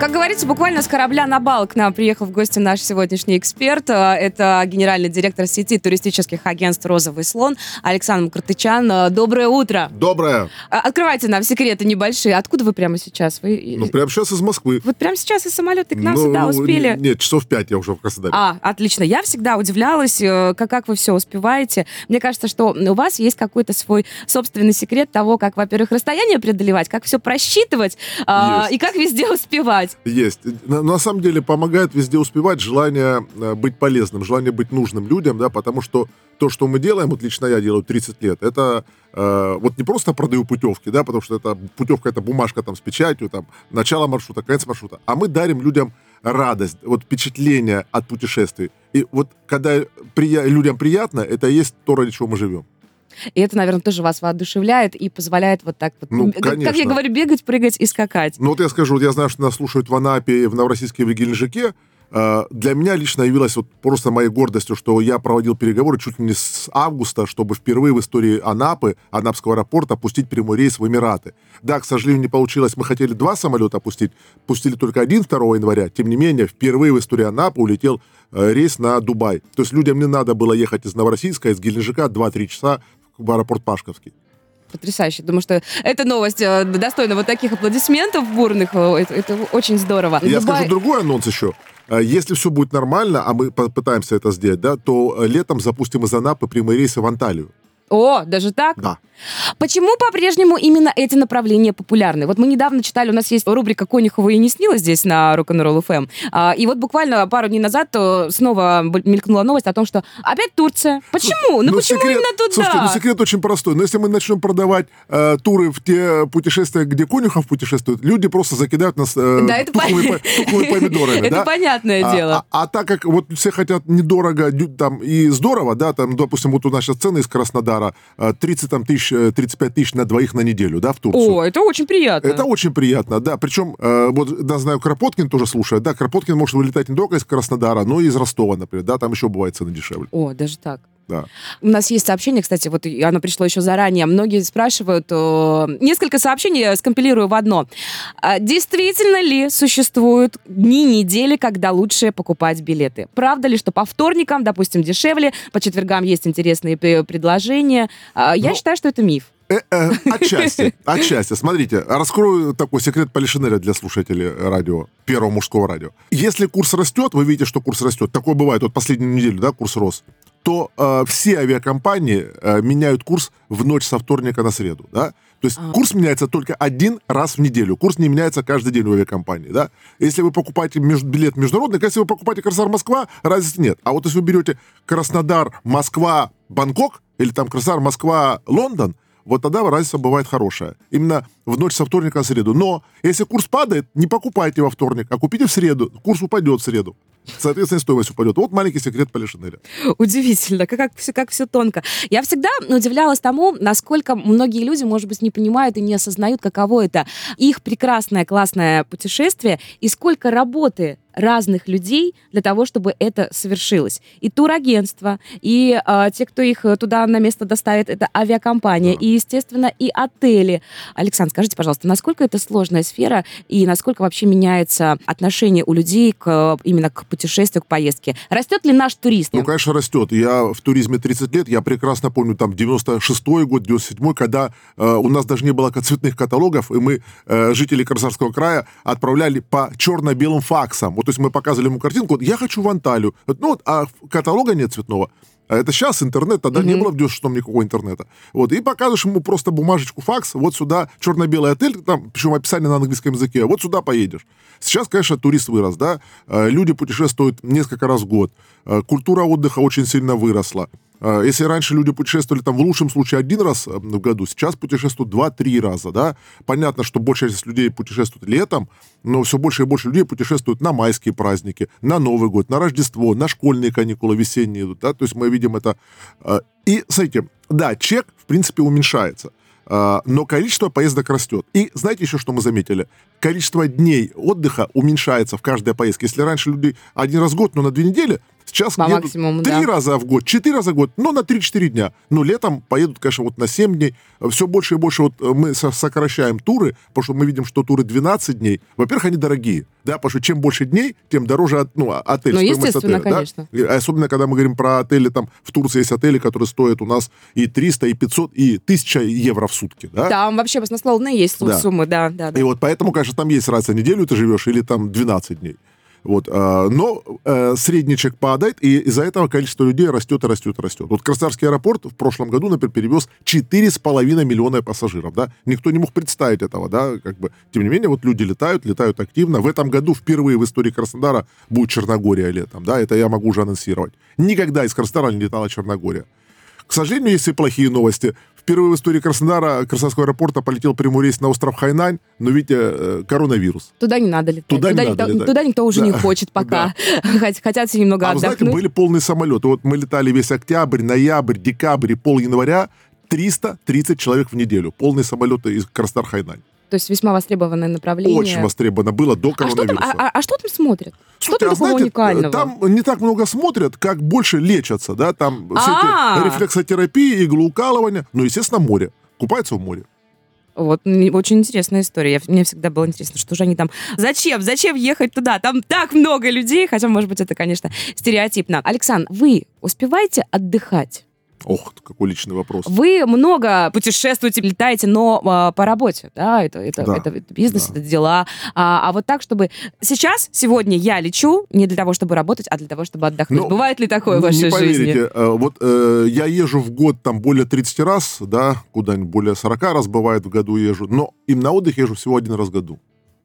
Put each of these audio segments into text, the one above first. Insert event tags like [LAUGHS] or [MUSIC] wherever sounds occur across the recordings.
Как говорится, буквально с корабля на бал к нам приехал в гости наш сегодняшний эксперт. Э, это генеральный директор сети туристических агентств «Розовый слон» Александр Мкртычан. Э, доброе утро. Доброе. А, открывайте нам секреты небольшие. Откуда вы прямо сейчас? Вы... Ну, прямо сейчас из Москвы. Вот прямо сейчас из самолета к нам ну, сюда успели? Нет, часов пять я уже в Краснодаре. А, отлично. Я всегда удивлялась, э, как, как вы все успеваете. Мне кажется, что у вас есть какой-то свой собственный секрет того, как, во-первых, расстояние преодолевать, как все просчитывать и как везде [LAUGHS] успевать есть. Есть. На, на самом деле помогает везде успевать желание э, быть полезным, желание быть нужным людям, да, потому что то, что мы делаем, вот лично я делаю 30 лет, это э, вот не просто продаю путевки, да, потому что это путевка, это бумажка там с печатью, там, начало маршрута, конец маршрута, а мы дарим людям радость, вот впечатление от путешествий. И вот когда прия- людям приятно, это и есть то, ради чего мы живем. И это, наверное, тоже вас воодушевляет и позволяет вот так вот, ну, как, как я говорю, бегать, прыгать и скакать. Ну вот я скажу, вот я знаю, что нас слушают в Анапе, в Новороссийске, в Геленджике. А, для меня лично явилось вот просто моей гордостью, что я проводил переговоры чуть ли не с августа, чтобы впервые в истории Анапы, Анапского аэропорта, пустить прямой рейс в Эмираты. Да, к сожалению, не получилось. Мы хотели два самолета опустить, пустили только один 2 января. Тем не менее, впервые в истории Анапы улетел э, рейс на Дубай. То есть людям не надо было ехать из Новороссийска, из Геленджика 2-3 часа в аэропорт Пашковский. Потрясающе. Думаю, что эта новость э, достойна вот таких аплодисментов бурных. Это, это очень здорово. Я Дубай... скажу другой анонс еще. Э, если все будет нормально, а мы попытаемся это сделать, да, то э, летом запустим из Анапы прямые рейсы в Анталию. О, даже так? Да. Почему по-прежнему именно эти направления популярны? Вот мы недавно читали, у нас есть рубрика «Конюхова и не снилось» здесь на Rock'n'Roll FM. А, и вот буквально пару дней назад снова мелькнула новость о том, что опять Турция. Почему? Ну, ну почему секрет, именно туда? Слушайте, ну секрет очень простой. Но если мы начнем продавать э, туры в те путешествия, где Конюхов путешествует, люди просто закидают нас э, да, это тухлыми, по... тухлыми помидорами. [LAUGHS] Это понятное а, дело. А, а так как вот все хотят недорого там и здорово, да, там, допустим, вот у нас сейчас цены из Краснодара 30 э, там, тысяч 35 тысяч на двоих на неделю, да, в Турцию. О, это очень приятно. Это очень приятно, да. Причем, э, вот, да, знаю, Кропоткин тоже слушает, да, Кропоткин может вылетать не только из Краснодара, но и из Ростова, например, да, там еще бывает цены дешевле. О, даже так. Да. У нас есть сообщение, кстати, вот оно пришло еще заранее. Многие спрашивают, э, несколько сообщений я скомпилирую в одно. А, действительно ли существуют дни недели, когда лучше покупать билеты? Правда ли, что по вторникам, допустим, дешевле, по четвергам есть интересные предложения? А, я ну, считаю, что это миф. Э -э, отчасти, отчасти. Смотрите, раскрою такой секрет Полишинеля для слушателей радио, первого мужского радио. Если курс растет, вы видите, что курс растет. Такое бывает, вот последнюю неделю, да, курс рос то э, все авиакомпании э, меняют курс в ночь со вторника на среду, да? То есть а. курс меняется только один раз в неделю. Курс не меняется каждый день в авиакомпании, да? Если вы покупаете меж, билет международный, если вы покупаете Краснодар-Москва, разницы нет. А вот если вы берете Краснодар, Москва, Бангкок, или там Краснодар, Москва, Лондон, вот тогда разница бывает хорошая. Именно в ночь со вторника на среду. Но если курс падает, не покупайте во вторник, а купите в среду. Курс упадет в среду. Соответственно, стоимость упадет. Вот маленький секрет Полишинеля. Удивительно, как, как, все, как все тонко. Я всегда удивлялась тому, насколько многие люди, может быть, не понимают и не осознают, каково это их прекрасное, классное путешествие и сколько работы разных людей для того, чтобы это совершилось. И турагентство, и э, те, кто их туда на место доставит, это авиакомпания, да. и, естественно, и отели. Александр, скажите, пожалуйста, насколько это сложная сфера и насколько вообще меняется отношение у людей к, именно к путешествию, к поездке? Растет ли наш туризм? Ну, конечно, растет. Я в туризме 30 лет, я прекрасно помню там 96-й год, 97-й, когда э, у нас даже не было цветных каталогов, и мы, э, жители Краснодарского края, отправляли по черно-белым факсам. Вот, то есть мы показывали ему картинку, вот, я хочу в Анталию. Ну вот, а каталога нет цветного. А это сейчас интернет, тогда mm-hmm. не было в 96-м никакого интернета. Вот, и показываешь ему просто бумажечку, факс, вот сюда черно-белый отель, там, причем описание на английском языке, вот сюда поедешь. Сейчас, конечно, турист вырос, да, э, люди путешествуют несколько раз в год, э, культура отдыха очень сильно выросла. А, если раньше люди путешествовали там в лучшем случае один раз э, в году, сейчас путешествуют два-три раза, да. Понятно, что большая часть людей путешествует летом, но все больше и больше людей путешествуют на майские праздники, на Новый год, на Рождество, на школьные каникулы весенние, да. То есть мы видим это. А, и, смотрите, да, чек, в принципе, уменьшается. А, но количество поездок растет. И знаете еще, что мы заметили? Количество дней отдыха уменьшается в каждой поездке. Если раньше люди один раз в год, но на две недели, сейчас По едут максимуму, три да. раза в год, четыре раза в год, но на 3-4 дня. Но летом поедут, конечно, вот на 7 дней. Все больше и больше вот э, мы со- сокращаем туры, потому что мы видим, что туры 12 дней. Во-первых, они дорогие, да, потому что чем больше дней, тем дороже ну, отель. Ну, стоимость естественно, отеля, да. конечно. И Особенно, когда мы говорим про отели, там в Турции есть отели, которые стоят у нас и 300, и 500, и 1000 евро в сутки, да? Там вообще баснословные есть Да. суммы, да, да, да. И вот поэтому, конечно, там есть разница, неделю ты живешь или там 12 дней. Вот, а, но э, средний чек падает, и из-за этого количество людей растет и растет и растет. Вот Краснодарский аэропорт в прошлом году, например, перевез 4,5 миллиона пассажиров, да. Никто не мог представить этого, да, как бы. Тем не менее, вот люди летают, летают активно. В этом году впервые в истории Краснодара будет Черногория летом, да, это я могу уже анонсировать. Никогда из Краснодара не летала Черногория. К сожалению, есть и плохие новости. Впервые в истории Краснодара, Краснодарского аэропорта полетел прямой рейс на остров Хайнань, но видите, э, коронавирус. Туда не надо летать. Туда не надо никто, летать. туда никто уже Да. не хочет [LAUGHS] пока. Хот- Хотят все немного А вы знаете, отдохнуть. были полные самолеты. Вот мы летали весь октябрь, ноябрь, декабрь и пол января. 330 человек в неделю. Полные самолеты из Краснодар Хайнань. То есть весьма востребованное направление. Очень востребовано было до а что, там, коронавируса. а, а- а что там смотрят? Что Слушайте, там а такого знаете, уникального? Там не так много смотрят, как больше лечатся, да, там все А. эти рефлексотерапии, иглоукалывания, ну, естественно, море. Купаются в море. Вот, очень интересная история. Я- мне всегда было интересно, что же они там... Зачем? Зачем ехать туда? Там так много людей, хотя, может быть, это, конечно, стереотипно. Александр, вы успеваете отдыхать? Ох, какой личный вопрос. Вы много путешествуете, летаете, но а, по работе, да, это, это, Да, это, бизнес, да. это дела. А, а вот так, чтобы сейчас, сегодня я лечу не для того, чтобы работать, а для того, чтобы отдохнуть. Ну, Бывает ли такое в Не вашей поверите, жизни? э, вот э, я езжу в год там более 30 раз, да, куда-нибудь более 40 раз бывает в году езжу, но им на отдых езжу всего один раз в году.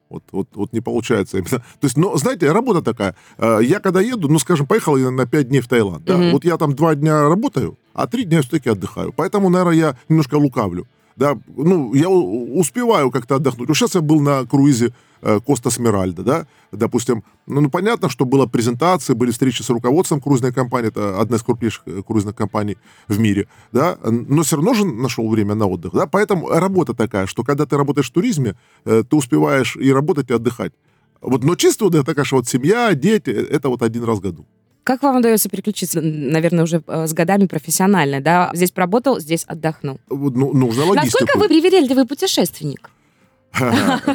Вот, вот, вот не получается именно. [LAUGHS] То есть, ну, знаете, работа такая. Э, Я когда еду, ну, скажем, поехал я на 5 дней в Таиланд. да, Мгм. Вот я там 2 дня работаю, а 3 дня все-таки отдыхаю. Поэтому, наверное, я немножко лукавлю. Да, ну, я успеваю как-то отдохнуть. Вот сейчас я был на круизе э, Коста Смиральда, да, допустим, ну, ну, понятно, что была презентация, были встречи с руководством круизной компании, это одна из крупнейших э, круизных компаний в мире, да, но все равно же нашел время на отдых, да, поэтому работа такая, что когда ты работаешь в туризме, э, ты успеваешь и работать, и отдыхать. Вот, но чисто вот это, конечно, вот семья, дети, это вот один раз в году. Как вам удается переключиться, наверное, уже э, с годами профессионально, да? Здесь поработал, здесь отдохнул. Ну, нужно логистику. Насколько вы привередливый путешественник?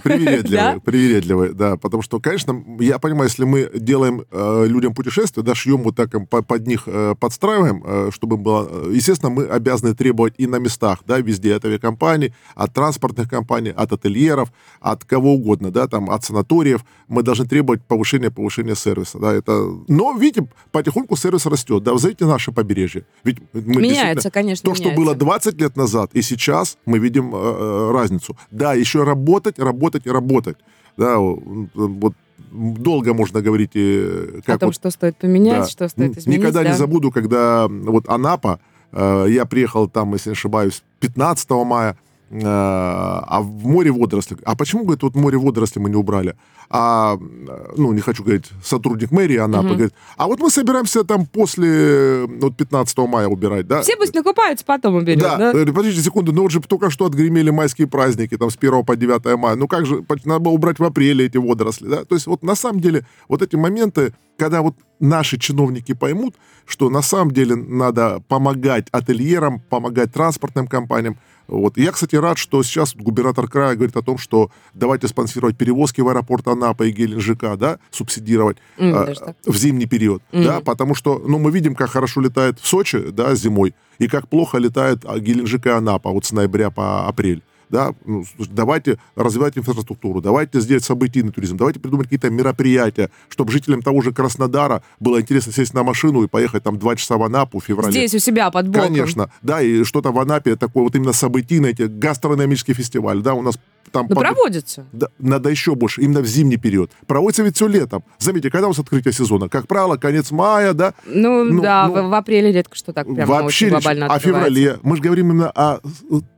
Привередливый, привередливый, да, потому что, конечно, я понимаю, если мы делаем э, людям путешествия, да, шьем вот так им по- под них, э, подстраиваем, э, чтобы было, э, естественно, мы обязаны требовать и на местах, да, везде от авиакомпаний, от транспортных компаний, от ательеров, от кого угодно, да, там, от санаториев, мы должны требовать повышения, повышения сервиса, да, это... Но, видите, потихоньку сервис растет, да, взойте наше побережье. Ведь мы меняется, конечно, то, что меняется. было 20 лет назад, и сейчас мы видим э, э, разницу. Да, еще работать, работать и работать. Да, о, вот долго можно говорить, э, О как том, вот, что стоит поменять, да. что стоит изменить. Никогда да? не забуду, когда вот Анапа, э, я приехал там, если не ошибаюсь, 15 мая, э, а в море водоросли. А почему, говорит, вот море водоросли мы не убрали? А, э, ну, не хочу говорить, сотрудник мэрии Анапы Мгм. говорит, а вот мы собираемся там после э, вот 15 мая убирать, да? Все пусть накупаются, потом уберем, Да, да? Говорю, подождите секунду, ну вот же только что отгремели майские праздники, там, с 1 по 9 мая. Ну как же, надо было убрать в апреле эти водоросли, да? То есть вот на самом деле вот эти моменты, когда вот наши чиновники поймут, что на самом деле надо помогать ательерам, помогать транспортным компаниям. Вот. Я, кстати, рад, что сейчас губернатор края говорит о том, что давайте спонсировать перевозки в аэропорт Анапа и Геленджика, да, субсидировать даже так. в зимний период, Мгм. да, потому что, ну, мы видим, как хорошо летает в Сочи, да, зимой, и как плохо летает а, Геленджик и Анапа вот с ноября по апрель. Да, ну, слушай, давайте развивать инфраструктуру, давайте сделать событийный туризм, давайте придумать какие-то мероприятия, чтобы жителям того же Краснодара было интересно сесть на машину и поехать там два часа в Анапу в феврале. Здесь у себя под боком. Конечно, да, и что-то в Анапе такое вот именно событийное, эти гастрономический фестиваль, да, у нас там... Ну, под- проводится. да, надо еще больше, именно в зимний период. Проводится ведь все летом. Заметьте, когда у нас открытие сезона? Как правило, конец мая, да? Ну, Ну, да, ну, в, в апреле редко что так прям Вообще очень речь глобально о открывается. феврале. Мы же говорим именно о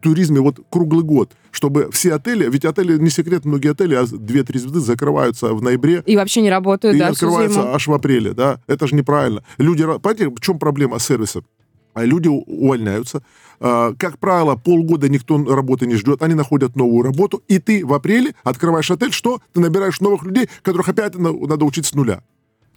туризме вот круглый год, чтобы все отели, ведь отели, не секрет, многие отели, а 2-3 звезды закрываются в ноябре, И вообще не работают, и да, открываются аж в апреле, да? Это же неправильно. Люди, понимаете, в чем проблема сервиса? люди увольняются. А, Как правило, полгода никто работы не ждет, они находят новую работу, и ты в апреле открываешь отель, что? Ты набираешь новых людей, которых опять на- надо учить с нуля.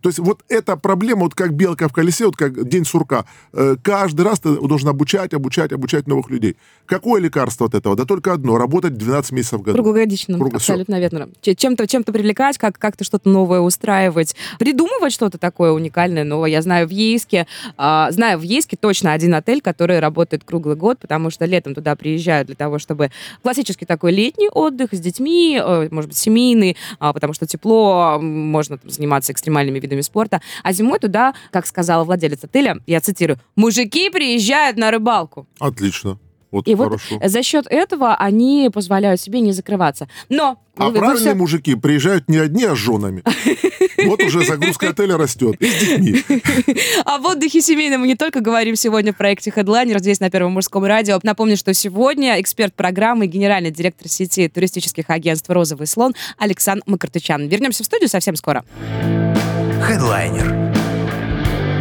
То есть вот эта проблема, вот как белка в колесе, вот как день сурка. Э, Каждый раз ты должен обучать, обучать, обучать новых людей. Какое лекарство от этого? Да только одно. Работать 12 месяцев в году. Круглогодично, Кругло- абсолютно верно. Ч- Чем-то чем привлекать, как- как-то что-то новое устраивать, придумывать что-то такое уникальное, новое. Я знаю в Ейске, а, знаю в Ейске точно один отель, который работает круглый год, потому что летом туда приезжают для того, чтобы классический такой летний отдых с детьми, э, может быть, семейный, а, потому что тепло, можно там заниматься экстремальными видами спорта. А зимой туда, как сказала владелец отеля, я цитирую, мужики приезжают на рыбалку. Отлично. Вот И вот хорошо. За счет этого они позволяют себе не закрываться. Но А вы правильные всё- мужики приезжают не одни, а с женами. [LAUGHS] Вот уже загрузка отеля растет. И с детьми. [LAUGHS] О отдыхе семейном мы не только говорим сегодня в проекте Headliner здесь на Первом мужском радио. Напомню, что сегодня эксперт программы генеральный директор сети туристических агентств «Розовый слон» Александр Макартычан. Вернемся в студию совсем скоро. Хедлайнер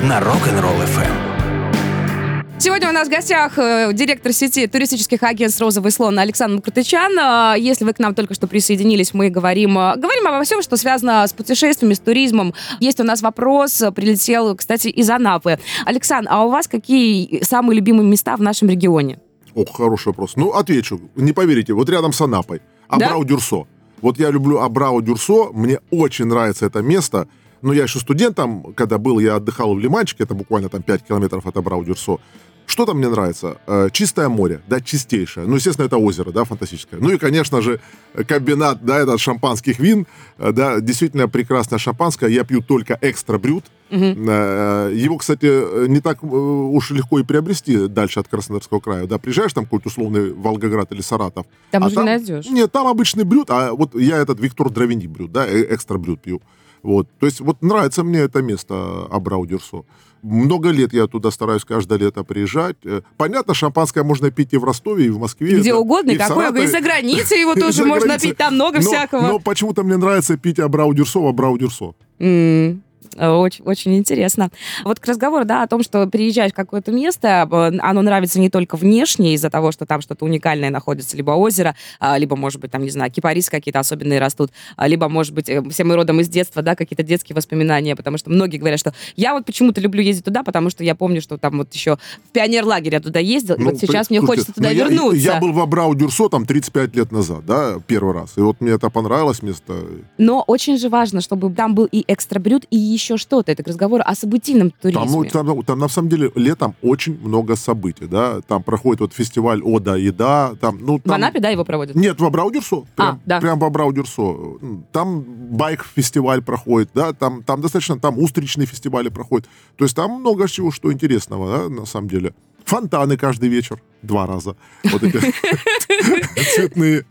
на Rock'n'Roll FM. Сегодня у нас в гостях э, директор сети туристических агентств «Розовый слон» Александр Макартычан. Э, Если вы к нам только что присоединились, мы говорим, э, говорим обо всем, что связано с путешествиями, с туризмом. Есть у нас вопрос, прилетел, кстати, из Анапы. Александр, а у вас какие самые любимые места в нашем регионе? Ох, хороший вопрос. Ну, отвечу. Не поверите, вот рядом с Анапой. Да? Абрау-Дюрсо. Вот я люблю Абрау-Дюрсо, мне очень нравится это место. Но я еще студентом, когда был, я отдыхал в Лиманчике, это буквально там 5 километров от Абрау-Дюрсо. Что там мне нравится? Э, Чистое море, да, чистейшее. Ну, естественно, это озеро, да, фантастическое. Ну и, конечно же, комбинат, да, этот шампанских вин, э, да, действительно прекрасное шампанское. Я пью только экстра брют. Э, Его, кстати, не так уж легко и приобрести дальше от Краснодарского края. Да, приезжаешь там какой-то условный Волгоград или Саратов. Там а уже не найдешь. Нет, там обычный брют, а вот я этот Виктор Дравини брют, да, экстра брют пью. Вот, то есть вот нравится мне это место Абрау-Дюрсо. Много лет я туда стараюсь каждое лето приезжать. Э, Понятно, шампанское можно пить и в Ростове, и в Москве. Где да, угодно, и какое, Саратове. и за границей его [LAUGHS] тоже можно пить, там много Но- всякого. Но почему-то мне нравится пить Абрау-Дюрсо в Абрау-Дюрсо. Очень, очень интересно. Вот к разговору, да, о том, что приезжаешь в какое-то место, э, оно нравится не только внешне из-за того, что там что-то уникальное находится, либо озеро, а, либо, может быть, там, не знаю, кипарисы какие-то особенные растут, а, либо, может быть, э, все мы родом из детства, да, какие-то детские воспоминания, потому что многие говорят, что я вот почему-то люблю ездить туда, потому что я помню, что там вот еще в пионер-лагере я туда ездил, Ну, вот сейчас при- мне слушайте, хочется туда ну, я- вернуться. Я, был в Абрау-Дюрсо там 35 лет назад, да, первый раз. И вот мне это понравилось место. Но очень же важно, чтобы там был и экстра-брют, и еще что-то. Это к разговору о событийном туризме. Там, ну, там, там, на самом деле летом очень много событий, да. Там проходит вот фестиваль «Ода еда». Там, ну, В там... Анапе, да, его проводят? Нет, в Абрау-Дюрсо. А, Прям, да. прям в Абрау-Дюрсо. Там байк-фестиваль проходит, да, там, там достаточно, там устричные фестивали проходят. То есть там много чего, что интересного, да, на самом деле. Фонтаны каждый вечер, два раза. Вот эти [LAUGHS] цветные.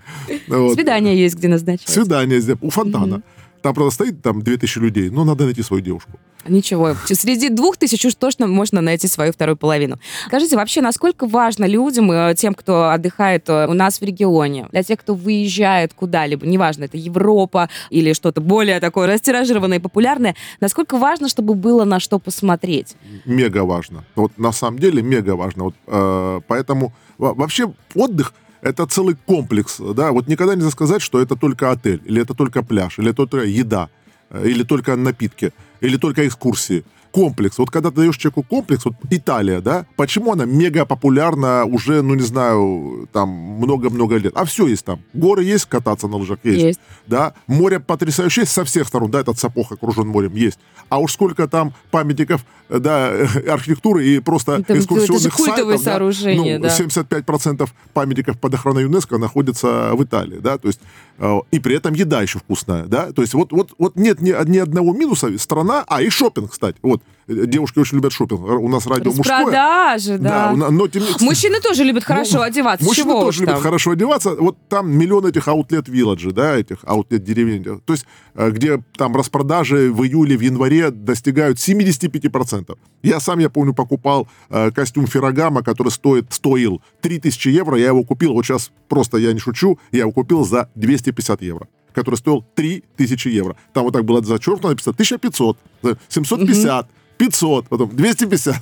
Свидания есть, где назначать. Свидание здесь, у фонтана. Там, правда, стоит там 2000 людей, но надо найти свою девушку. Ничего. Среди двух тысяч уж точно можно найти свою вторую половину. Скажите, вообще, насколько важно людям, э, тем, кто отдыхает э, у нас в регионе, для тех, кто выезжает куда-либо, неважно, это Европа или что-то более такое растиражированное и популярное, насколько важно, чтобы было на что посмотреть? Мега важно. Вот на самом деле мега важно. Вот, э, поэтому во- вообще отдых это целый комплекс, да, вот никогда нельзя сказать, что это только отель, или это только пляж, или это только еда, э, или только напитки, или только экскурсии. Комплекс. Вот когда ты даешь человеку комплекс, вот Италия, да, почему она мега популярна уже, ну не знаю, там много-много лет? А все есть там. Горы есть, кататься на лыжах есть. Есть. Да, море потрясающее есть со всех сторон, да, этот сапог окружен морем есть. А уж сколько там памятников, да, [LAUGHS] архитектуры и просто Это- это экскурсионных культовые сайтов, да, сооружения, ну, да. 75% памятников под охраной ЮНЕСКО находится в Италии, да, то есть э, и при этом еда еще вкусная, да, то есть вот, вот, вот нет ни, ни одного минуса, страна, а и шопинг, кстати, вот, девушки очень любят шопинг, у нас радио мужское. Распродажи, да. на- но тем Мужчины тоже любят хорошо ну, одеваться. Мужчины Чего тоже любят там. хорошо одеваться. Вот там миллион этих аутлет вилладжи, да, этих аутлет деревень. То есть, э, где там распродажи в июле, в январе достигают 75%. Я сам, я помню, покупал э, костюм Феррагама, который стоит, стоил 3000 евро. Я его купил, вот сейчас просто я не шучу, я его купил за 250 евро который стоил 3000 евро. Там вот так было зачеркнуто, написано 1500, э, 750, 500, потом 250.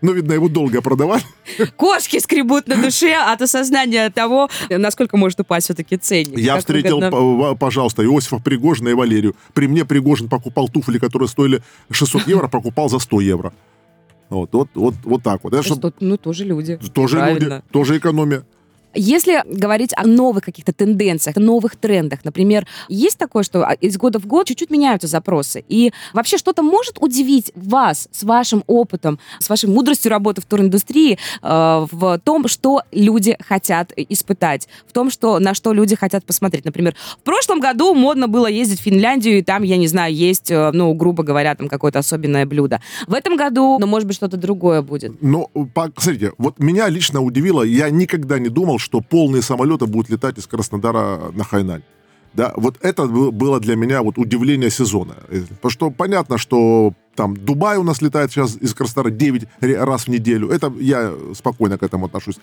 Но, видно, его долго продавали. [LAUGHS] Кошки скребут на душе от осознания того, насколько может упасть все-таки ценник. Я Как встретил, выгодно. пожалуйста, Иосифа Пригожина и Валерию. При мне Пригожин покупал туфли, которые стоили 600 евро, покупал за 100 евро. Вот, вот, вот, вот так вот. Это Что, ну, тоже люди. тоже Правильно. люди, тоже экономия. Если говорить о новых каких-то тенденциях, новых трендах, например, есть такое, что а, из года в год чуть-чуть меняются запросы, и вообще что-то может удивить вас с вашим опытом, с вашей мудростью работы в туриндустрии э, в том, что люди хотят испытать, в том, что, на что люди хотят посмотреть. Например, в прошлом году модно было ездить в Финляндию, и там, я не знаю, есть, э, ну, грубо говоря, там какое-то особенное блюдо. В этом году, ну, может быть, что-то другое будет. Но, по- смотрите, вот меня лично удивило, я никогда не думал, что полные самолеты будут летать из Краснодара на Хайнань. Да, вот это бы- было для меня вот удивление сезона. Потому что понятно, что там Дубай у нас летает сейчас из Краснодара 9 ре- раз в неделю. Это я спокойно к этому отношусь.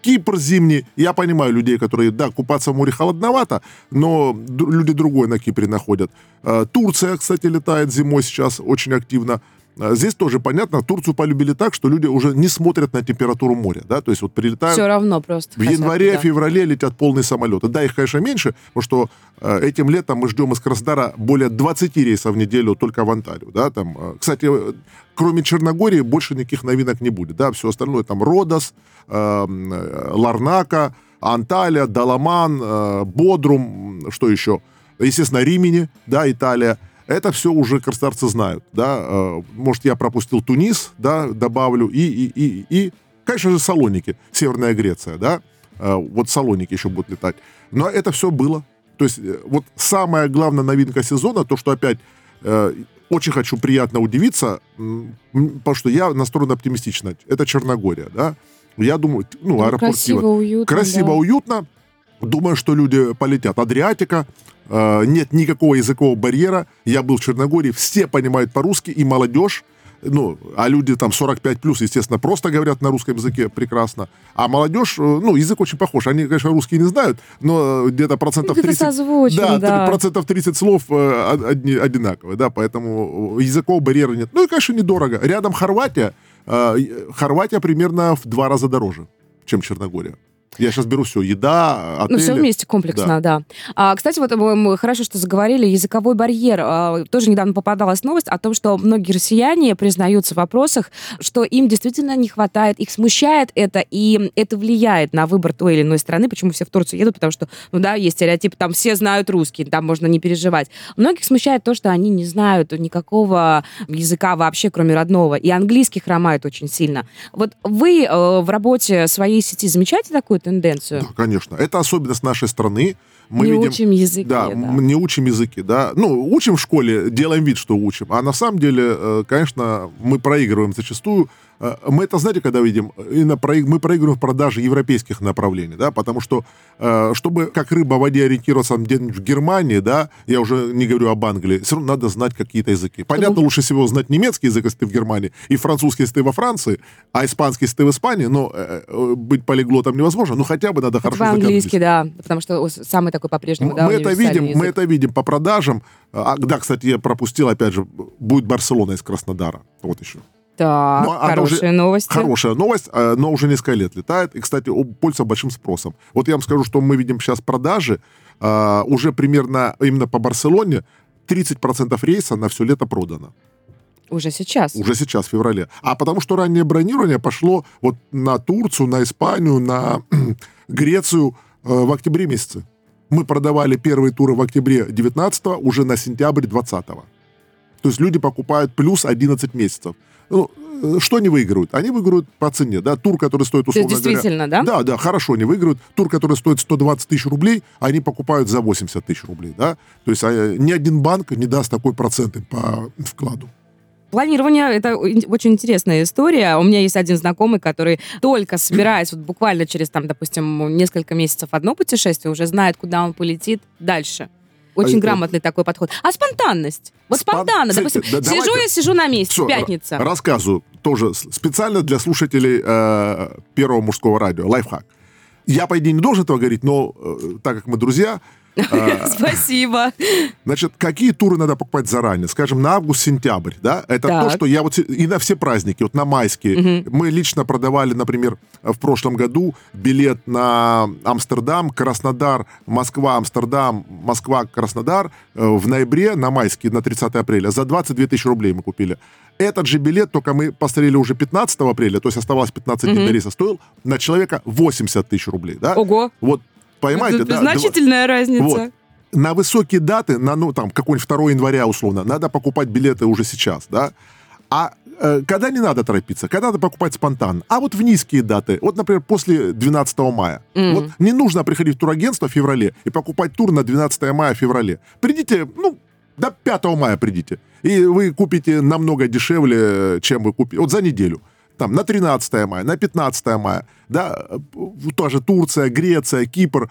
Кипр зимний. Я понимаю людей, которые, да, купаться в море холодновато, но люди другое на Кипре находят. Э, Турция, кстати, летает зимой сейчас очень активно. Э, Здесь тоже понятно, Турцию полюбили так, что люди уже не смотрят на температуру моря, да, то есть вот прилетают... Все равно просто. В январе, да. феврале летят полные самолеты. Да, их, конечно, меньше, потому что э, этим летом мы ждем из Краснодара более 20 рейсов в неделю только в Анталию. Да, там, э, кстати, э, кроме Черногории больше никаких новинок не будет. Да, все остальное там Родос, Ларнака, Анталия, Даламан, Бодрум, что еще? Естественно, Римини, да, Италия. Это все уже краснодарцы знают, да. Э, Может, я пропустил Тунис, да, добавлю, и, и, и, и конечно же, Салоники, Северная Греция, да. Э, Вот Салоники еще будут летать. Но это все было. То есть э, вот самая главная новинка сезона, то, что опять очень хочу приятно удивиться, потому что я настроен оптимистично. Это Черногория, да. Я думаю, ну, аэропорт красиво, Киева. уютно. Красиво, да. уютно. Думаю, что люди полетят. Адриатика, нет никакого языкового барьера. Я был в Черногории, все понимают по-русски, и молодежь, ну, а люди там 45 плюс, естественно, просто говорят на русском языке прекрасно. А молодежь, э, ну, язык очень похож. Они, конечно, русский не знают, но где-то процентов Где-то 30... созвучен, да, да. процентов 30 слов э, од- одни, одинаковые, да, поэтому языкового барьера нет. Ну и, конечно, недорого. Рядом Хорватия. э, Хорватия примерно в два раза дороже, чем Черногория. Я сейчас беру все, еда, отели. Ну, все вместе комплексно, да. А, кстати, вот мы, мы хорошо, что заговорили, языковой барьер. А, тоже недавно попадалась новость о том, что многие россияне признаются в вопросах, что им действительно не хватает, их смущает это, и это влияет на выбор той или иной страны. Почему все в Турцию едут? Потому что, ну да, есть стереотип, там все знают русский, там можно не переживать. Многих смущает то, что они не знают никакого языка вообще, кроме родного, и английский хромает очень сильно. Вот вы э, в работе своей сети замечаете такую тенденцию? Да, конечно. Это особенность нашей страны. Мы не видим, учим языки. да, м, не учим языки, да. Ну, учим в школе, делаем вид, что учим. А на самом деле, э, конечно, мы проигрываем зачастую. Э, Мы это, знаете, когда видим, мы проигрываем в продаже европейских направлений, да, потому что, э, чтобы как рыба в воде ориентироваться где-нибудь в Германии, да, я уже не говорю об Англии, все равно надо знать какие-то языки. Понятно, лучше всего знать немецкий язык, если ты в Германии, и французский, если ты во Франции, а испанский, если ты в Испании, но э, быть полиглотом невозможно, ну хотя бы надо Хотя хорошо бы английский, да, потому что самый такой по-прежнему, мы да, мы это видим, мы язык. это видим по продажам. А, да, кстати, я пропустил, опять же, будет Барселона из Краснодара. Вот еще. Так, Ну, она хорошие уже новости. Хорошая новость, э, но уже несколько лет летает. И, кстати, пользуется большим спросом. Вот я вам скажу, что мы видим сейчас продажи а, уже примерно именно по Барселоне 30% рейса на все лето продано. Уже сейчас. Уже сейчас, в феврале. А потому что раннее бронирование пошло вот на Турцию, на Испанию, на [CLEARS THROAT] Грецию э, в октябре месяце. Мы продавали первые туры в октябре 19 уже на сентябрь 20 То есть люди покупают плюс 11 месяцев. Ну, э, что они выигрывают? Они выигрывают по цене, да, тур, который стоит, То есть условно говоря... действительно, да? Да, да, хорошо, они выигрывают. Тур, который стоит 120 тысяч рублей, они покупают за 80 тысяч рублей, да. То есть э, ни один банк не даст такой процент им по вкладу. Планирование — это очень интересная история. У меня есть один знакомый, который только собираясь, вот буквально через, там, допустим, несколько месяцев одно путешествие, уже знает, куда он полетит дальше. Очень А, грамотный такой подход. А спонтанность? Вот Спон- спонтанно, Кстати, допустим, да сижу давайте- я, сижу на месте, Всё, пятница. рассказываю тоже специально для слушателей э, первого мужского радио. Лайфхак. Я, по идее, не должен этого говорить, но э, так как мы друзья, А, [LAUGHS] Спасибо. Значит, какие туры надо покупать заранее? Скажем, на август-сентябрь, да? Это то, что я вот... И на все праздники, вот на майские. Мы лично продавали, например, в прошлом году билет на Амстердам, Краснодар, Москва, Амстердам, Москва, Краснодар э, в ноябре на майские, на 30 апреля. За 22 тысячи рублей мы купили. Этот же билет, только мы посмотрели уже 15 апреля, то есть оставалось 15 дней до рейса, стоил на человека 80 тысяч рублей, да? Ого. Вот, поймаете, Это да? Значительная разница. Вот. На высокие даты, на, ну, там, какой-нибудь 2 января, условно, надо покупать билеты уже сейчас, да? А э, когда не надо торопиться, когда надо покупать спонтанно. А вот в низкие даты, вот, например, после 12 мая. Вот не нужно приходить в турагентство в феврале и покупать тур на 12 мая в феврале. Придите, ну, до 5 мая придите. И вы купите намного дешевле, чем вы купите. Вот за неделю там, на 13 мая, на 15 мая, да, э, тоже Турция, Греция, Кипр,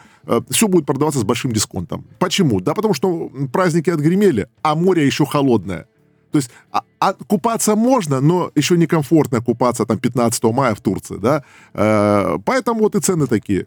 все будет продаваться с большим дисконтом. Почему? Да потому что праздники отгремели, а море еще холодное. То есть а, а купаться можно, но еще некомфортно купаться там 15 мая в Турции, да. Э, поэтому вот и цены такие.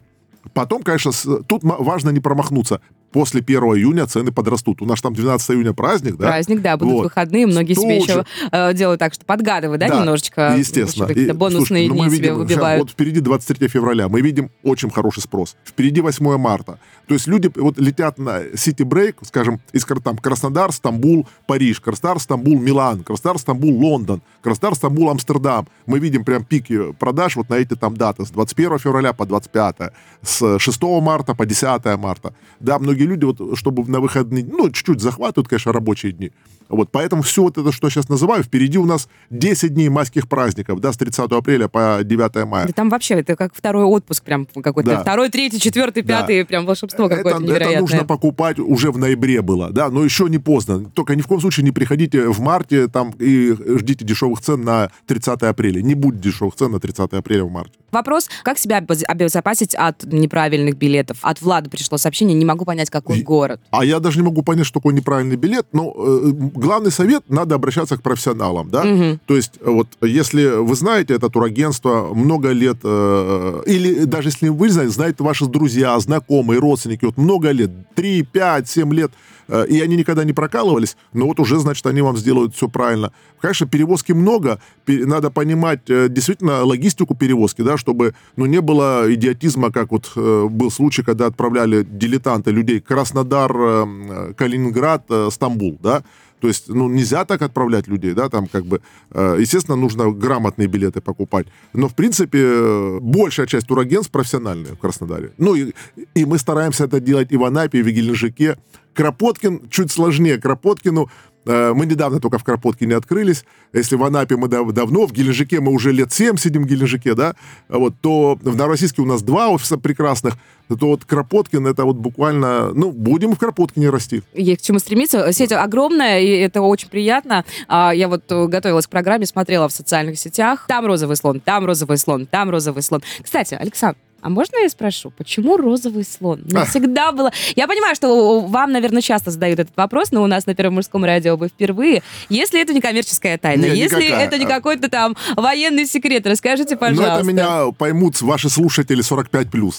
Потом, конечно, с- тут важно не промахнуться. После 1 июня цены подрастут. У нас там 12 июня праздник, да? Праздник, да, будут Вот. выходные, многие себе Тут еще же. э, делают так, что подгадывают, да, немножечко? Естественно. Еще какие-то И, бонусные слушайте, ну, дни мы себе видим, выбивают. Вот впереди 23 февраля. Мы видим очень хороший спрос. Впереди 8 марта. То есть люди вот летят на City Break, скажем, из там, Краснодар, Стамбул, Париж, Краснодар, Стамбул, Милан, Краснодар, Стамбул, Лондон, Краснодар, Стамбул, Амстердам. Мы видим прям пики продаж вот на эти там даты с 21 февраля по 25, с 6 марта по 10 марта. Да, многие люди вот, чтобы на выходные, ну, чуть-чуть захватывают, конечно, рабочие дни. Вот, поэтому все вот это, что я сейчас называю, впереди у нас 10 дней майских праздников, да, с 30 апреля по 9 мая. Да там вообще это как второй отпуск прям какой-то. Да. Второй, третий, четвертый, Да. пятый. Прям волшебство это, какое-то это невероятное. нужно покупать уже в ноябре было, да, но еще не поздно. Только ни в коем случае не приходите в марте там и ждите дешевых цен на 30 апреля. Не будет дешевых цен на 30 апреля в марте. Вопрос, как себя обез- обезопасить от неправильных билетов? От Влада пришло сообщение, не могу понять, какой И- город. А я даже не могу понять, что такое неправильный билет, но э, главный совет – надо обращаться к профессионалам, да? Мгм. То есть вот если вы знаете это турагентство много лет, э, или даже если вы знаете, знают ваши друзья, знакомые, родственники, вот много лет, 3, 5, 7 лет, э, и они никогда не прокалывались, но вот уже, значит, они вам сделают все правильно. Конечно, перевозки много, надо понимать э, действительно логистику перевозки, да, чтобы ну, не было идиотизма, как вот э, был случай, когда отправляли дилетанты людей Краснодар, э, Калининград, э, Стамбул, да, то есть, ну, нельзя так отправлять людей, да, там как бы, э, естественно, нужно грамотные билеты покупать. Но, в принципе, большая часть турагентств профессиональные в Краснодаре. Ну, и, и мы стараемся это делать и в Анапе, и в Геленджике. Кропоткин чуть сложнее. Кропоткину мы недавно только в Кропоткине открылись. Если в Анапе мы дав- давно, в Геленджике мы уже лет 7 сидим в Геленджике, да, вот, то в Новороссийске у нас два офиса прекрасных, то вот Кропоткин это вот буквально, ну, будем в Кропоткине расти. Есть к чему стремиться. Сеть огромная, и это очень приятно. А, Я вот э, готовилась к программе, смотрела в социальных сетях. Там розовый слон, там розовый слон, там розовый слон. Кстати, Александр, а можно я спрошу, почему розовый слон? Мне А. всегда было... Я понимаю, что вам, наверное, часто задают этот вопрос, но у нас на Первом мужском радио вы впервые. Если это не коммерческая тайна, Не, если никакая. это не какой-то там военный секрет, расскажите, пожалуйста. Но это меня поймут ваши слушатели 45+.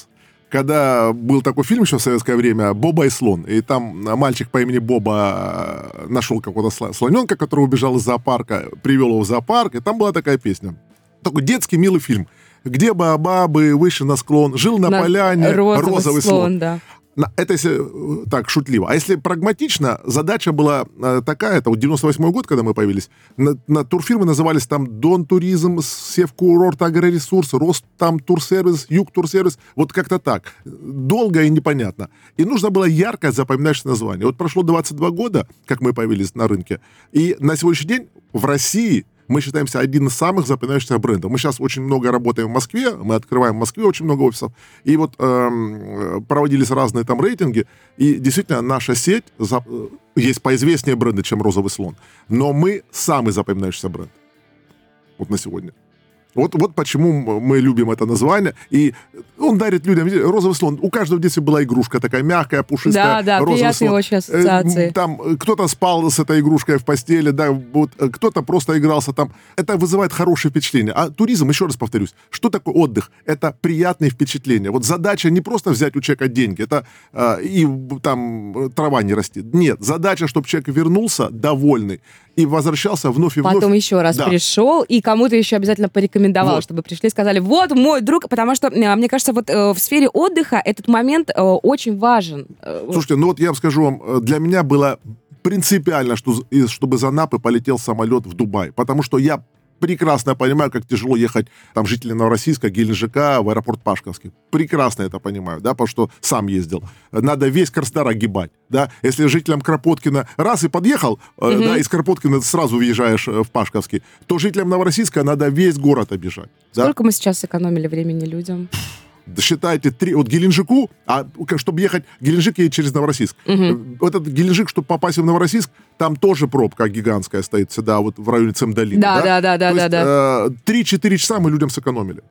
Когда был такой фильм еще в советское время «Боба и слон», и там мальчик по имени Боба э, нашел какого-то слоненка, который убежал из зоопарка, привел его в зоопарк, и там была такая песня. Такой детский милый фильм. Где бабы выше на склон, жил на, На- поляне розовый, слон. да. На- Это если э, так, шутливо. А если прагматично, задача была э, такая, это вот 98 год, когда мы появились, на, на турфирмы назывались там Дон Туризм, Севкурорт Агроресурс, Рост там Турсервис, Юг Турсервис, вот как-то так. Долго и непонятно. И нужно было ярко запоминающее название. Вот прошло 22 года, как мы появились на рынке, и на сегодняшний день в России мы считаемся один из самых запоминающихся брендов. Мы сейчас очень много работаем в Москве, мы открываем в Москве очень много офисов, и вот эм, проводились разные там рейтинги, и действительно наша сеть, за- э, есть поизвестнее бренды, чем «Розовый слон», но мы самый запоминающийся бренд вот на сегодня. Вот, вот почему мы любим это название. И он дарит людям розовый слон. У каждого в детстве была игрушка такая мягкая, пушистая. Да, да, розовый приятные слон. очень ассоциации. Э, Там э, кто-то спал с этой игрушкой в постели, да, вот, э, кто-то просто игрался там. Это вызывает хорошее впечатление. А туризм, еще раз повторюсь, что такое отдых? Это приятные впечатления. Вот задача не просто взять у человека деньги, это э, и там трава не растет. Нет, задача, чтобы человек вернулся довольный и возвращался вновь и вновь. Потом еще раз Да. пришел и кому-то еще обязательно порекомендовал, Вот. чтобы пришли и сказали, вот мой друг, потому что, э, мне кажется, вот э, в сфере отдыха этот момент э, очень важен. Слушайте, ну вот я вам скажу вам, для меня было принципиально, что, чтобы из Анапы полетел самолет в Дубай, потому что я прекрасно понимаю, как тяжело ехать там жители Новороссийска, Геленджика в аэропорт Пашковский. Прекрасно это понимаю, да, потому что сам ездил. Надо весь Краснодар огибать, да. Если жителям Кропоткина раз и подъехал, э, да, из Кропоткина сразу въезжаешь э, в Пашковский, то жителям Новороссийска надо весь город обижать. Да? Сколько мы сейчас сэкономили времени людям? Да считайте, три, вот Геленджику, а чтобы ехать, Геленджик едет через Новороссийск. Вот этот Геленджик, чтобы попасть в Новороссийск, там тоже пробка гигантская стоит всегда, вот в районе Цемдолина. Да, да, да, да, да, есть, да. э, 3-4 часа мы людям сэкономили.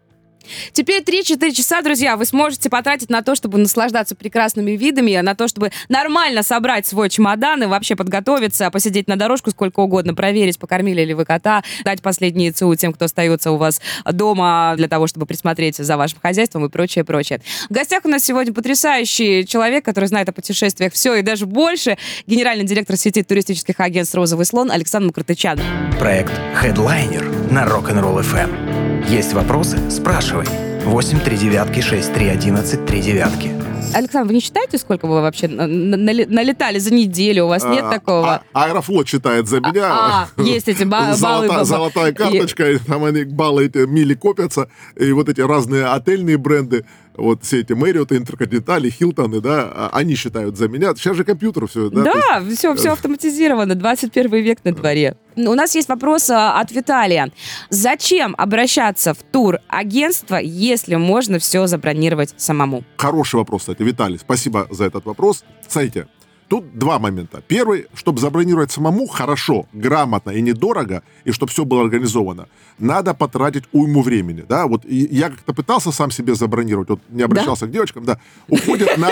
Теперь 3-4 часа, друзья, вы сможете потратить на то, чтобы наслаждаться прекрасными видами, на то, чтобы нормально собрать свой чемодан и вообще подготовиться, посидеть на дорожку сколько угодно, проверить, покормили ли вы кота, дать последние ЦУ тем, кто остается у вас дома для того, чтобы присмотреть за вашим хозяйством и прочее, прочее. В гостях у нас сегодня потрясающий человек, который знает о путешествиях все и даже больше, генеральный директор сети туристических агентств «Розовый слон» Александр Макротычан. Проект Headliner на Rock'n'Roll FM. Есть вопросы? Спрашивай. 8 3 девятки 6 3 11 3 девятки. Александр, вы не считаете, сколько вы вообще налетали за неделю? У вас нет А, такого? а- Аэрофлот читает за меня. А, есть эти ба- баллы. Золота- ба- золотая карточка, и там они баллы эти мили копятся, и вот эти разные отельные бренды, вот все эти Marriott, Интерконтинентали, Хилтоны, да, а- они считают за меня. Сейчас же компьютер все, да? то есть- Да, все, все автоматизировано, 21 век на дворе. У нас есть вопрос а, от Виталия. Зачем обращаться в турагентство, если можно все забронировать самому? Хороший вопрос, кстати, Виталий, спасибо за этот вопрос. Смотрите, тут два момента. Первый, чтобы забронировать самому хорошо, грамотно и недорого, и чтобы все было организовано, надо потратить уйму времени, да, вот я как-то пытался сам себе забронировать, вот не обращался к девочкам, да, уходит на,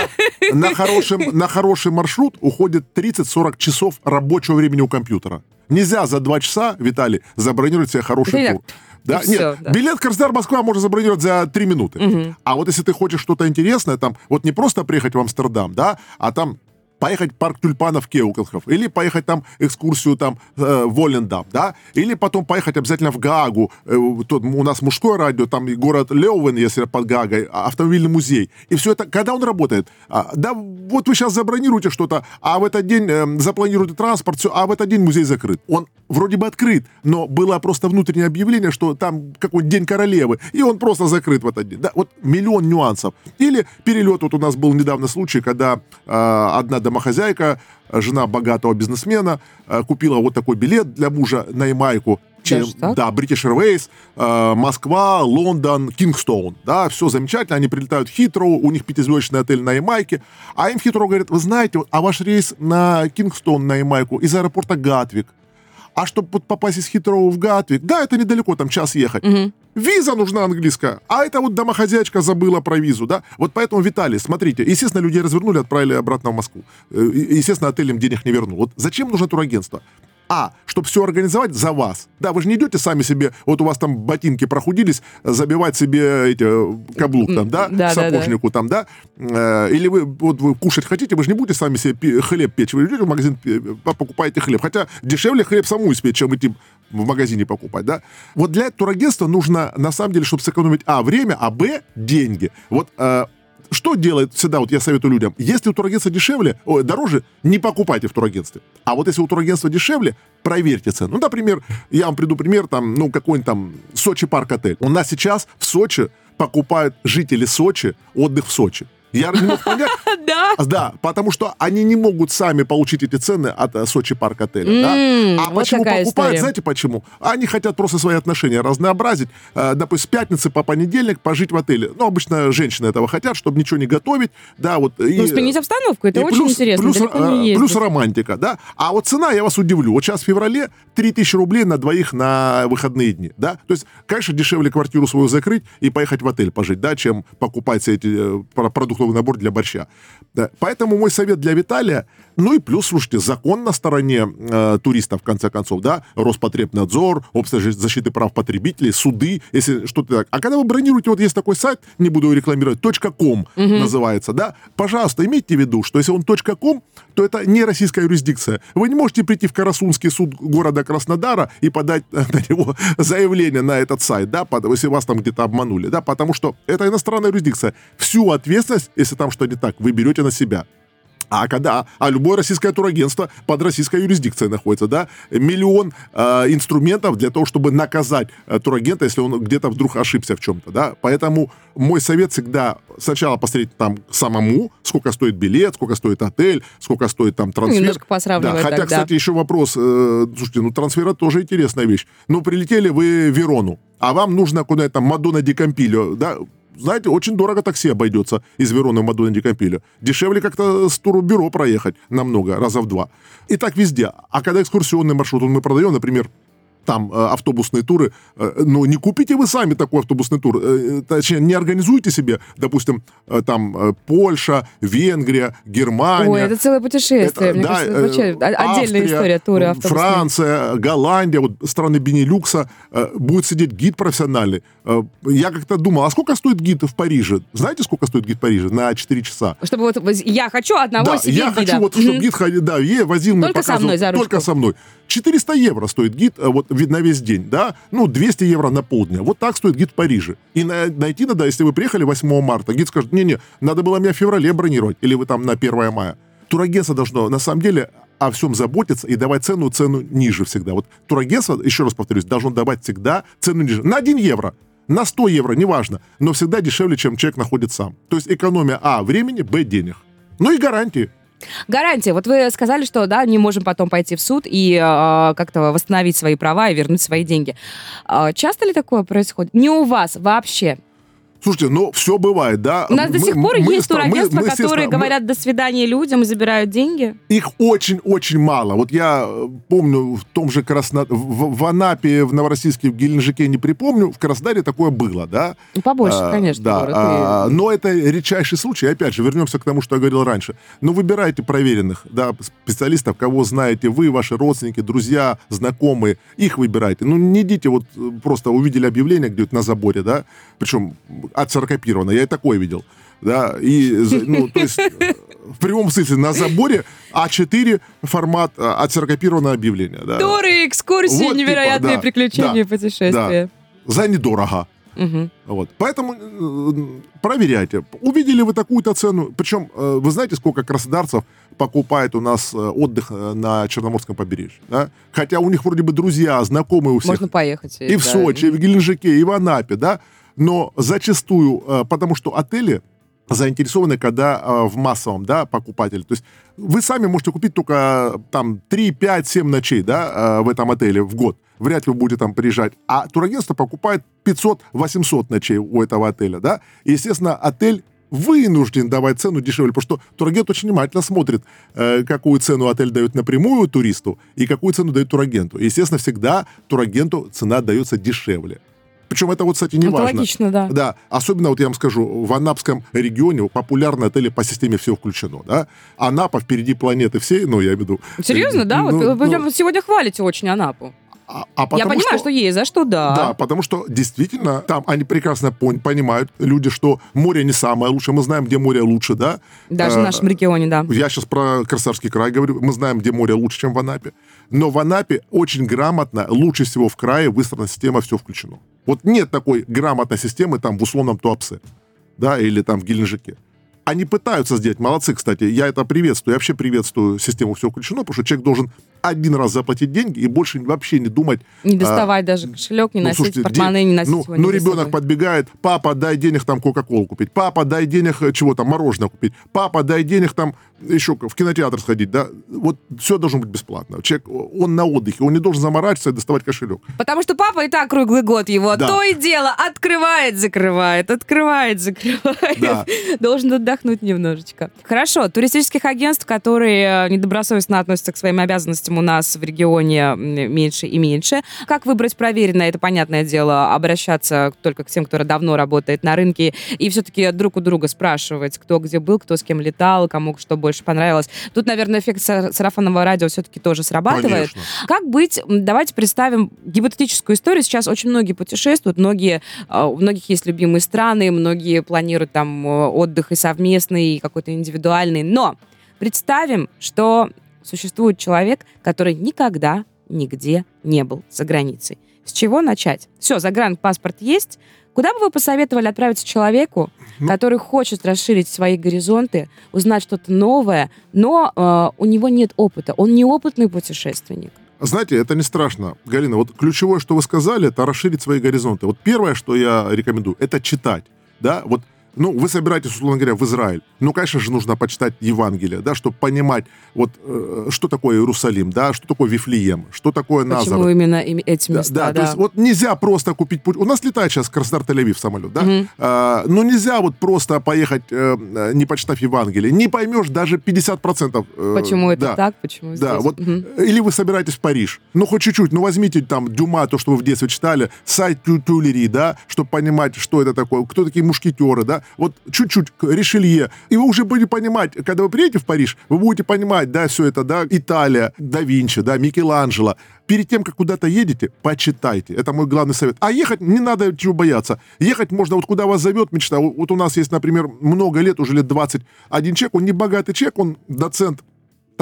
на, хороший, на хороший маршрут, уходит 30-40 часов рабочего времени у компьютера. Нельзя за два часа, Виталий, забронировать себе хороший Это тур. Да, и нет, да. билет Краснодар-Москва можно забронировать за 3 минуты. А вот если ты хочешь что-то интересное, там, вот не просто приехать в Амстердам, да, а там поехать в парк тюльпанов Кеуколхов, или поехать там экскурсию там э, в Воллендам, да, или потом поехать обязательно в Гаагу, э, тут у нас мужское радио, там и город Леувен, если под Гаагой, а, автомобильный музей, и все это, когда он работает? А, да, вот вы сейчас забронируете что-то, а в этот день э, запланируете транспорт, все, а в этот день музей закрыт. Он вроде бы открыт, но было просто внутреннее объявление, что там какой день королевы, и он просто закрыт в этот день. Да, вот миллион нюансов. Или перелет, вот у нас был недавно случай, когда э, одна домохозяйка, жена богатого бизнесмена, э, купила вот такой билет для мужа на Ямайку. Чем- да, British Airways, э, Москва, Лондон, Кингстоун. Да, все замечательно, они прилетают в Хитроу, у них пятизвездочный отель на Ямайке. А им Хитроу говорит, вы знаете, а ваш рейс на Кингстоун, на Ямайку, из аэропорта Гатвик. А чтобы попасть из Хитроу в Гатвик, да, это недалеко, там час ехать. Виза нужна английская, а это вот домохозяйка забыла про визу, да? Вот поэтому, Виталий, смотрите, естественно, людей развернули, отправили обратно в Москву. Э, Естественно, отель им денег не вернул. Вот зачем нужно турагентство? А, чтобы все организовать за вас. Да, вы же не идете сами себе, вот у вас там ботинки прохудились, забивать себе эти, э, каблук там, да, Да, да, сапожнику там, да, Э, или вы, вот вы кушать хотите, вы же не будете сами себе хлеб печь, вы идете в магазин, э, покупаете хлеб, хотя дешевле хлеб саму испечь, чем идти в магазине покупать, да. Вот для турагентства нужно, на самом деле, чтобы сэкономить, а, время, а, б, деньги. Вот э, что делает всегда, вот я советую людям, если у турагентства дешевле, ой, дороже, не покупайте в турагентстве. А вот если у турагентства дешевле, проверьте цену. Ну, например, я вам приду пример, там, ну, какой-нибудь там Сочи парк отель. У нас сейчас в Сочи покупают жители Сочи отдых в Сочи. Я не мог понять. [LAUGHS] Да. Да, потому что они не могут сами получить эти цены от э, Сочи Парк отеля. да? А вот почему покупают? история. Знаете почему? Они хотят просто свои отношения разнообразить. Э, Допустим, с пятницы по понедельник пожить в отеле. Ну, обычно женщины этого хотят, чтобы ничего не готовить. Да, вот. и- Ну, сменить обстановку, это очень плюс, интересно. Плюс, э, плюс романтика, да. А вот цена, я вас удивлю. Вот сейчас в феврале 3000 рублей на двоих на выходные дни, да. То есть, конечно, дешевле квартиру свою закрыть и поехать в отель пожить, да, чем покупать все эти э, про- продуктовый набор для борща. Да. Поэтому мой совет для Виталия, ну и плюс, слушайте, закон на стороне э, туристов, в конце концов, да, Роспотребнадзор, Общество защиты прав потребителей, суды, если что-то так. А когда вы бронируете, вот есть такой сайт, не буду его рекламировать, .com называется, да, пожалуйста, имейте в виду, что если он .com, то это не российская юрисдикция. Вы не можете прийти в Карасунский суд города Краснодара и подать [LAUGHS] на него заявление на этот сайт, да, если вас там где-то обманули, да, потому что это иностранная юрисдикция. Всю ответственность, если там что не так, вы берете на себя. А когда, а любое российское турагентство под российской юрисдикцией находится, да, миллион э, инструментов для того, чтобы наказать э, турагента, если он где-то вдруг ошибся в чем-то, да. Поэтому мой совет всегда сначала посмотреть там самому, сколько стоит билет, сколько стоит отель, сколько стоит там трансфер. немножко посравнивать Да, хотя, тогда. кстати, еще вопрос, э, слушайте, ну трансфер это тоже интересная вещь. Ну прилетели вы в Верону, а вам нужно куда-то там Мадонна Ди Кампильо, да, знаете, очень дорого такси обойдется из Вероны в Мадонна Ди Кампильо. Дешевле как-то с турбюро проехать намного, раза в два. И так везде. А когда экскурсионный маршрут он мы продаем, например, там э, автобусные туры, э, ну, не купите вы сами такой автобусный тур, э, точнее, не организуйте себе, допустим, э, там, э, Польша, Венгрия, Германия. Ой, это целое путешествие. Это, Мне да, кажется, это э, отдельная Австрия, история туры ну, автобусные. Франция, Голландия, вот страны Бенилюкса, э, будет сидеть гид профессиональный. Э, я как-то думал, а сколько стоит гид в Париже? Знаете, сколько стоит гид в Париже на 4 часа? Чтобы вот я хочу одного да, себе я гида. хочу, вот, чтобы гид ходил, да, е, возил мне, Только со показывал, мной за ручку. Только со мной. 400 евро стоит гид э, вот на весь день, да? Ну, 200 евро на полдня. Вот так стоит гид в Париже. И на- найти надо, если вы приехали 8 марта, гид скажет, не-не, надо было меня в феврале бронировать, или вы там на 1 мая. Турагентство должно, на самом деле, о всем заботиться и давать цену, цену ниже всегда. Вот турагентство, еще раз повторюсь, должно давать всегда цену ниже. На 1 евро. На 100 евро, неважно, но всегда дешевле, чем человек находит сам. То есть экономия А времени, Б денег. Ну и гарантии. Гарантия. Вот вы сказали, что да, не можем потом пойти в суд и э, как-то восстановить свои права и вернуть свои деньги. А часто ли такое происходит? Не у вас вообще. Слушайте, ну все бывает, да. У нас до Мы- сих пор мы есть мы- турагентства, мы, естественно, которые мы- говорят до свидания людям и забирают деньги. Их очень-очень мало. Вот я э, помню в том же Красно... в, в Анапе, в Новороссийске, в Геленджике не припомню, в Краснодаре такое было, да. Ну, побольше, А, конечно, Да, город. а, И- но это редчайший случай. Опять же, вернемся к тому, что я говорил раньше. Но выбирайте проверенных, да, специалистов, кого знаете вы, ваши родственники, друзья, знакомые. Их выбирайте. Ну, не идите вот э, просто увидели объявление где-то на заборе, да, причем отцаркопировано. Я и такое видел. Да, и, ну, то есть, э, в прямом смысле, на заборе А4 формат э, отцаркопированное объявление, да. Туры, экскурсии, Вот, типа, невероятные да, приключения, да, путешествия. За недорого. Мгм. Вот. Поэтому э, проверяйте. Увидели вы такую-то цену. Причем, э, вы знаете, сколько краснодарцев покупает у нас э, отдых э, на Черноморском побережье? Да? Хотя у них вроде бы друзья, знакомые у всех. Можно поехать. и в да. Сочи, и в Геленджике, и в Анапе, да? Но зачастую, э, потому что отели заинтересованы, когда э, в массовом, да, покупателе. То есть вы сами можете купить только э, там 3, 5, 7 ночей, да, в этом отеле в год. Вряд ли вы будете там приезжать. А турагентство покупает 500-800 ночей у этого отеля, да. И, естественно, отель вынужден давать цену дешевле, потому что турагент очень внимательно смотрит, какую цену отель дает напрямую туристу и какую цену дает турагенту. И, естественно, всегда турагенту цена дается дешевле. Причем это вот, кстати, не Это важно. логично, да. Да, особенно, вот я вам скажу, в Анапском регионе популярны отели по системе «все включено», да? Анапа впереди планеты всей, ну, я имею в виду... Серьезно, да? Вот Ну, вы ну, сегодня хвалите очень Анапу. а- а Я потому понимаю, что... есть, за что да. Да, потому что действительно там они прекрасно пон- понимают, люди, что море не самое лучшее. Мы знаем, где море лучше, да? Даже в Э, нашем регионе, да. Я сейчас про Красавский край говорю. Мы знаем, где море лучше, чем в Анапе. Но в Анапе очень грамотно, лучше всего в крае выстроена система «все включено». Вот нет такой грамотной системы там в условном Туапсе, да, или там в Геленджике. Они пытаются сделать, молодцы, кстати, я это приветствую, я вообще приветствую систему «все включено», потому что человек должен один раз заплатить деньги и больше вообще не думать. Не доставать а, даже кошелек, не ну, носить слушайте, портмоне, не носить ну, его Ну, ребенок подбегает, папа, дай денег там Кока-Колу купить, папа, дай денег э, чего там, мороженое купить, папа, дай денег там еще в кинотеатр сходить, да, вот все должно быть бесплатно. Человек, он на отдыхе, он не должен заморачиваться и доставать кошелек. Потому что папа и так круглый год его да. то и дело открывает, закрывает, открывает, закрывает. Да. [LAUGHS] Должен отдохнуть немножечко. Хорошо, туристических агентств, которые э, недобросовестно относятся к своим обязанностям у нас в регионе меньше и меньше. Как выбрать проверенное, это понятное дело, обращаться только к тем, кто давно работает на рынке, и все-таки друг у друга спрашивать, кто где был, кто с кем летал, кому что больше понравилось. Тут, наверное, эффект сарафанного радио все-таки тоже срабатывает. Конечно. Как быть? Давайте представим гипотетическую историю. Сейчас очень многие путешествуют, многие, а, у многих есть любимые страны, многие планируют там э, отдых и совместный, и какой-то индивидуальный. Но представим, что существует человек, который никогда нигде не был за границей. С чего начать? Все, загранпаспорт есть, Куда бы вы посоветовали отправиться человеку, ну, который хочет расширить свои горизонты, узнать что-то новое, но э, у него нет опыта, он неопытный путешественник? Знаете, это не страшно, Галина. Вот ключевое, что вы сказали, это расширить свои горизонты. Вот первое, что я рекомендую, это читать. Да, вот ну, вы собираетесь, условно говоря, в Израиль. Ну, конечно же, нужно почитать Евангелие, да, чтобы понимать, вот, э, что такое Иерусалим, да, что такое Вифлеем, что такое Назарет. Почему именно эти места, да, да, да. то есть вот нельзя просто купить путь. У нас летает сейчас Краснодар-Тель-Авив самолет, да, угу. а, но нельзя вот просто поехать, э, не почитав Евангелие. Не поймешь даже 50%. Э, Почему это да. так, почему здесь? Да, вот, угу. или вы собираетесь в Париж, ну, хоть чуть-чуть, ну, возьмите там Дюма, то, что вы в детстве читали, сайт Тюлери, да, чтобы понимать, что это такое, кто такие мушкетеры, да, вот чуть-чуть Ришелье, и вы уже будете понимать, когда вы приедете в Париж, вы будете понимать, да, все это, да, Италия, да Винчи, да, Микеланджело. Перед тем, как куда-то едете, почитайте. Это мой главный совет. А ехать не надо чего бояться. Ехать можно вот куда вас зовет мечта. Вот у нас есть, например, много лет, уже лет 20, один человек, он не богатый человек, он доцент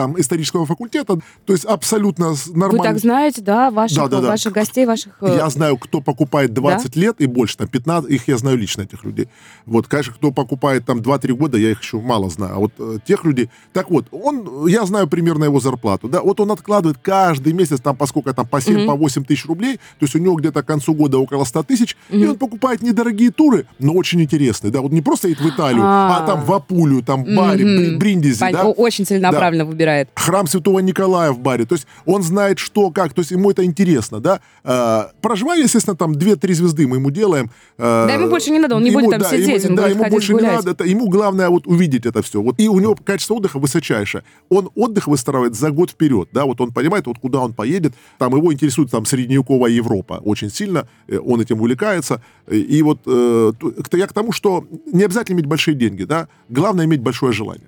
там исторического факультета, то есть абсолютно нормально. Вы так знаете, да, ваших, да, да, да. ваших гостей, ваших... Э, я знаю, кто покупает 20 да? лет и больше, там 15, их я знаю лично, этих людей. Вот, конечно, кто покупает там 2-3 года, я их еще мало знаю. А вот э, тех людей... Так вот, он, я знаю примерно его зарплату, да, вот он откладывает каждый месяц там, поскольку там по 7, mm-hmm. по 8 тысяч рублей, то есть у него где-то к концу года около 100 тысяч, mm-hmm. и он покупает недорогие туры, но очень интересные, да, вот не просто едет в Италию, а, а там в Апулю, там в Баре, mm-hmm. Бриндизи, да. Очень целенаправленно да. выбирает. Храм Святого Николая в баре. То есть он знает, что, как. То есть ему это интересно, да. А, проживая, естественно, там 2-3 звезды мы ему делаем. А, да, ему больше не надо, он не ему, будет там да, сидеть, ему, он да, будет ему больше гулять. не надо. Это, ему главное вот увидеть это все. Вот, и у него качество отдыха высочайшее. Он отдых выстраивает за год вперед, да, вот он понимает, вот куда он поедет. Там его интересует там средневековая Европа очень сильно, э, он этим увлекается. И вот э, я к тому, что не обязательно иметь большие деньги, да, главное иметь большое желание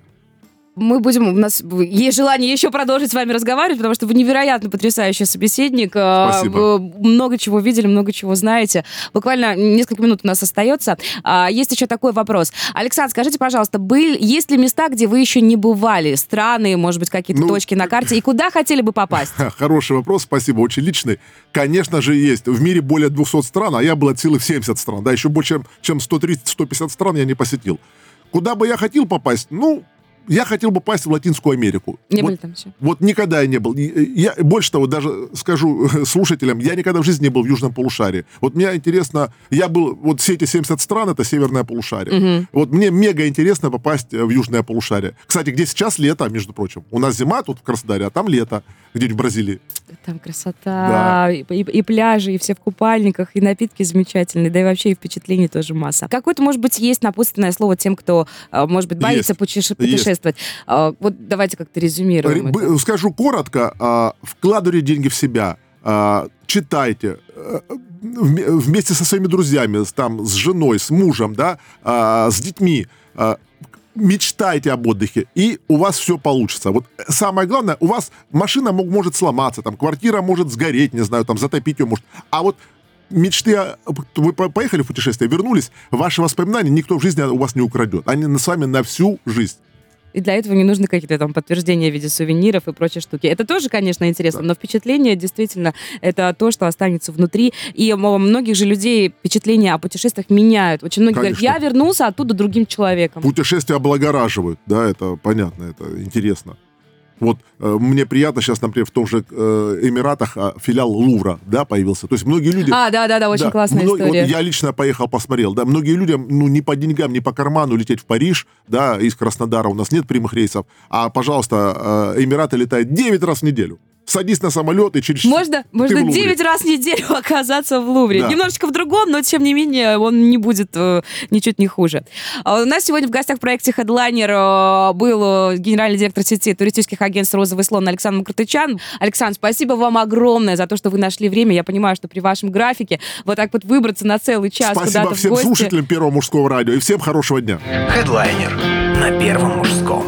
мы будем, у нас есть желание еще продолжить с вами разговаривать, потому что вы невероятно потрясающий собеседник. А, Спасибо. Вы много чего видели, много чего знаете. Буквально несколько минут у нас остается. А, есть еще такой вопрос. Александр, скажите, пожалуйста, был, есть ли места, где вы еще не бывали? Страны, может быть, какие-то ну, точки на карте? И куда хотели бы попасть? [LAUGHS] Хороший вопрос, спасибо, очень личный. Конечно же, есть. В мире более 200 стран, а я был от силы в 70 стран. Да, еще больше, чем 130-150 стран я не посетил. Куда бы я хотел попасть? Ну, я хотел бы попасть в Латинскую Америку. Не вот, были там все? Вот никогда я не был. Я, больше того, даже скажу [LAUGHS] слушателям, я никогда в жизни не был в Южном полушарии. Вот мне интересно, я был, вот все эти 70 стран, это Северное полушарие. Угу. Вот мне мега интересно попасть в Южное полушарие. Кстати, где сейчас лето, между прочим. У нас зима тут в Краснодаре, а там лето, где-нибудь в Бразилии. Там красота, да. и, и, и пляжи, и все в купальниках, и напитки замечательные, да и вообще и впечатлений тоже масса. Какое-то, может быть, есть напутственное слово тем, кто, а, может быть, боится есть. путешествовать. Есть. А, вот давайте как-то резюмируем. Скажу коротко, а, вкладывайте деньги в себя, читайте, вместе со своими друзьями, там, с женой, с мужем, да, с детьми, мечтайте об отдыхе, и у вас все получится. Вот самое главное, у вас машина может сломаться, там, квартира может сгореть, не знаю, там, затопить ее может. А вот мечты, вы поехали в путешествие, вернулись, ваши воспоминания никто в жизни у вас не украдет. Они с вами на всю жизнь. И для этого не нужны какие-то там подтверждения в виде сувениров и прочие штуки. Это тоже, конечно, интересно, да. но впечатление действительно это то, что останется внутри. И многих же людей впечатления о путешествиях меняют. Очень многие конечно. говорят, я вернулся оттуда другим человеком. Путешествия облагораживают, да, это понятно, это интересно. Вот э, мне приятно сейчас, например, в том же э, Эмиратах э, филиал Лувра, да, появился. То есть многие люди... А, да-да-да, очень Да, классная многие- история. вот я лично поехал, посмотрел. Да, многие люди, ну, не по деньгам, не по карману лететь в Париж, да, из Краснодара у нас нет прямых рейсов, а, пожалуйста, э, Эмираты летают 9 раз в неделю. Садись на самолет и через... Можно, можно в Лувре. 9 раз в неделю [LAUGHS] оказаться в Лувре. Да. Немножечко в другом, но тем не менее он не будет э, ничуть не хуже. А У нас сегодня в гостях в проекте Headliner э, был э, генеральный директор сети туристических агентств «Розовый слон» Александр Макротычан. Александр, спасибо вам огромное за то, что вы нашли время. Я понимаю, что при вашем графике вот так вот выбраться на целый час Спасибо куда-то в всем гости. слушателям Первого мужского радио и всем хорошего дня. Хедлайнер на Первом мужском.